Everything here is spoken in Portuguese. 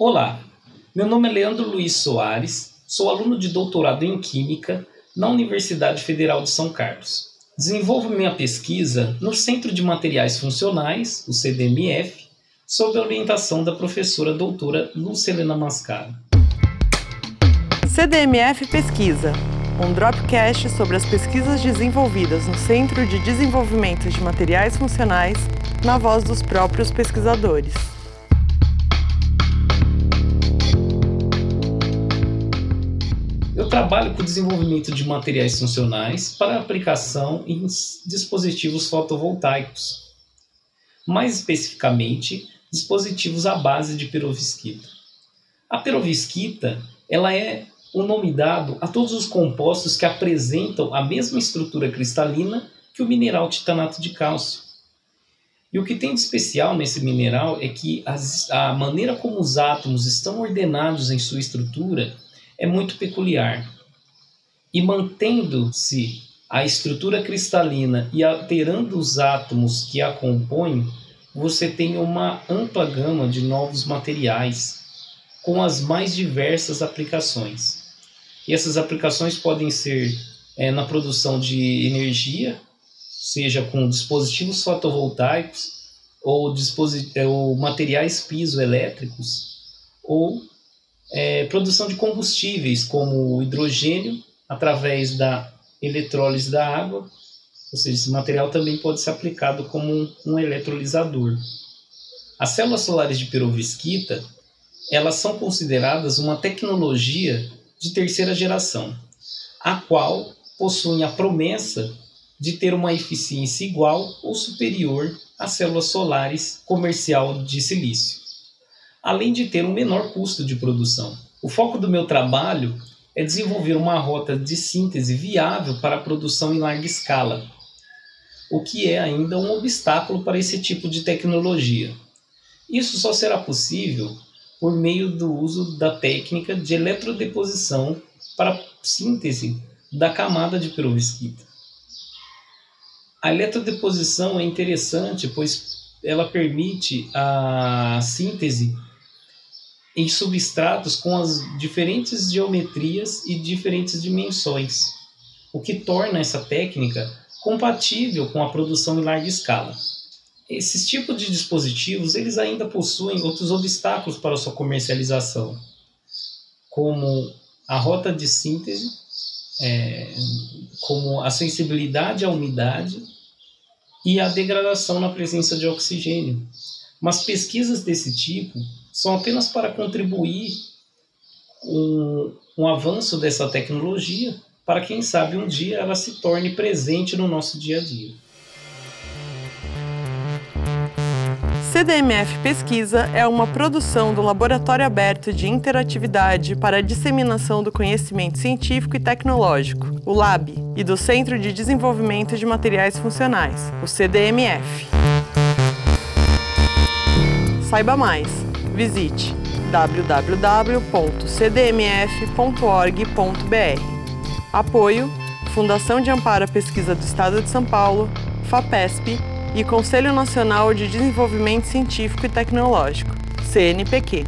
Olá, meu nome é Leandro Luiz Soares, sou aluno de doutorado em Química na Universidade Federal de São Carlos. Desenvolvo minha pesquisa no Centro de Materiais Funcionais, o CDMF, sob a orientação da professora doutora Lucelena Mascaro. CDMF Pesquisa, um dropcast sobre as pesquisas desenvolvidas no Centro de Desenvolvimento de Materiais Funcionais, na voz dos próprios pesquisadores. Trabalho com o desenvolvimento de materiais funcionais para aplicação em dispositivos fotovoltaicos, mais especificamente dispositivos à base de perovskita. A perovskita ela é o nome dado a todos os compostos que apresentam a mesma estrutura cristalina que o mineral titanato de cálcio. E o que tem de especial nesse mineral é que as, a maneira como os átomos estão ordenados em sua estrutura é muito peculiar. E mantendo-se a estrutura cristalina e alterando os átomos que a compõem, você tem uma ampla gama de novos materiais com as mais diversas aplicações. E essas aplicações podem ser é, na produção de energia, seja com dispositivos fotovoltaicos ou, disposi é, ou materiais piezoelétricos, ou é, produção de combustíveis como o hidrogênio através da eletrólise da água, ou seja, esse material também pode ser aplicado como um, um eletrolisador. As células solares de perovskita elas são consideradas uma tecnologia de terceira geração, a qual possui a promessa de ter uma eficiência igual ou superior às células solares comercial de silício, além de ter um menor custo de produção. O foco do meu trabalho é desenvolver uma rota de síntese viável para a produção em larga escala, o que é ainda um obstáculo para esse tipo de tecnologia. Isso só será possível por meio do uso da técnica de eletrodeposição para síntese da camada de perovskita. A eletrodeposição é interessante pois ela permite a síntese em substratos com as diferentes geometrias e diferentes dimensões, o que torna essa técnica compatível com a produção em larga escala. Esses tipos de dispositivos, eles ainda possuem outros obstáculos para sua comercialização, como a rota de síntese, é, como a sensibilidade à umidade e a degradação na presença de oxigênio. Mas pesquisas desse tipo são apenas para contribuir com um, um avanço dessa tecnologia para quem sabe um dia ela se torne presente no nosso dia a dia. CDMF Pesquisa é uma produção do Laboratório Aberto de Interatividade para a Disseminação do Conhecimento Científico e Tecnológico, o LAB, e do Centro de Desenvolvimento de Materiais Funcionais, o CDMF. Saiba mais, visite www.cdmf.org.br. Apoio Fundação de Amparo à Pesquisa do Estado de São Paulo, FAPESP e Conselho Nacional de Desenvolvimento Científico e Tecnológico, CNPq.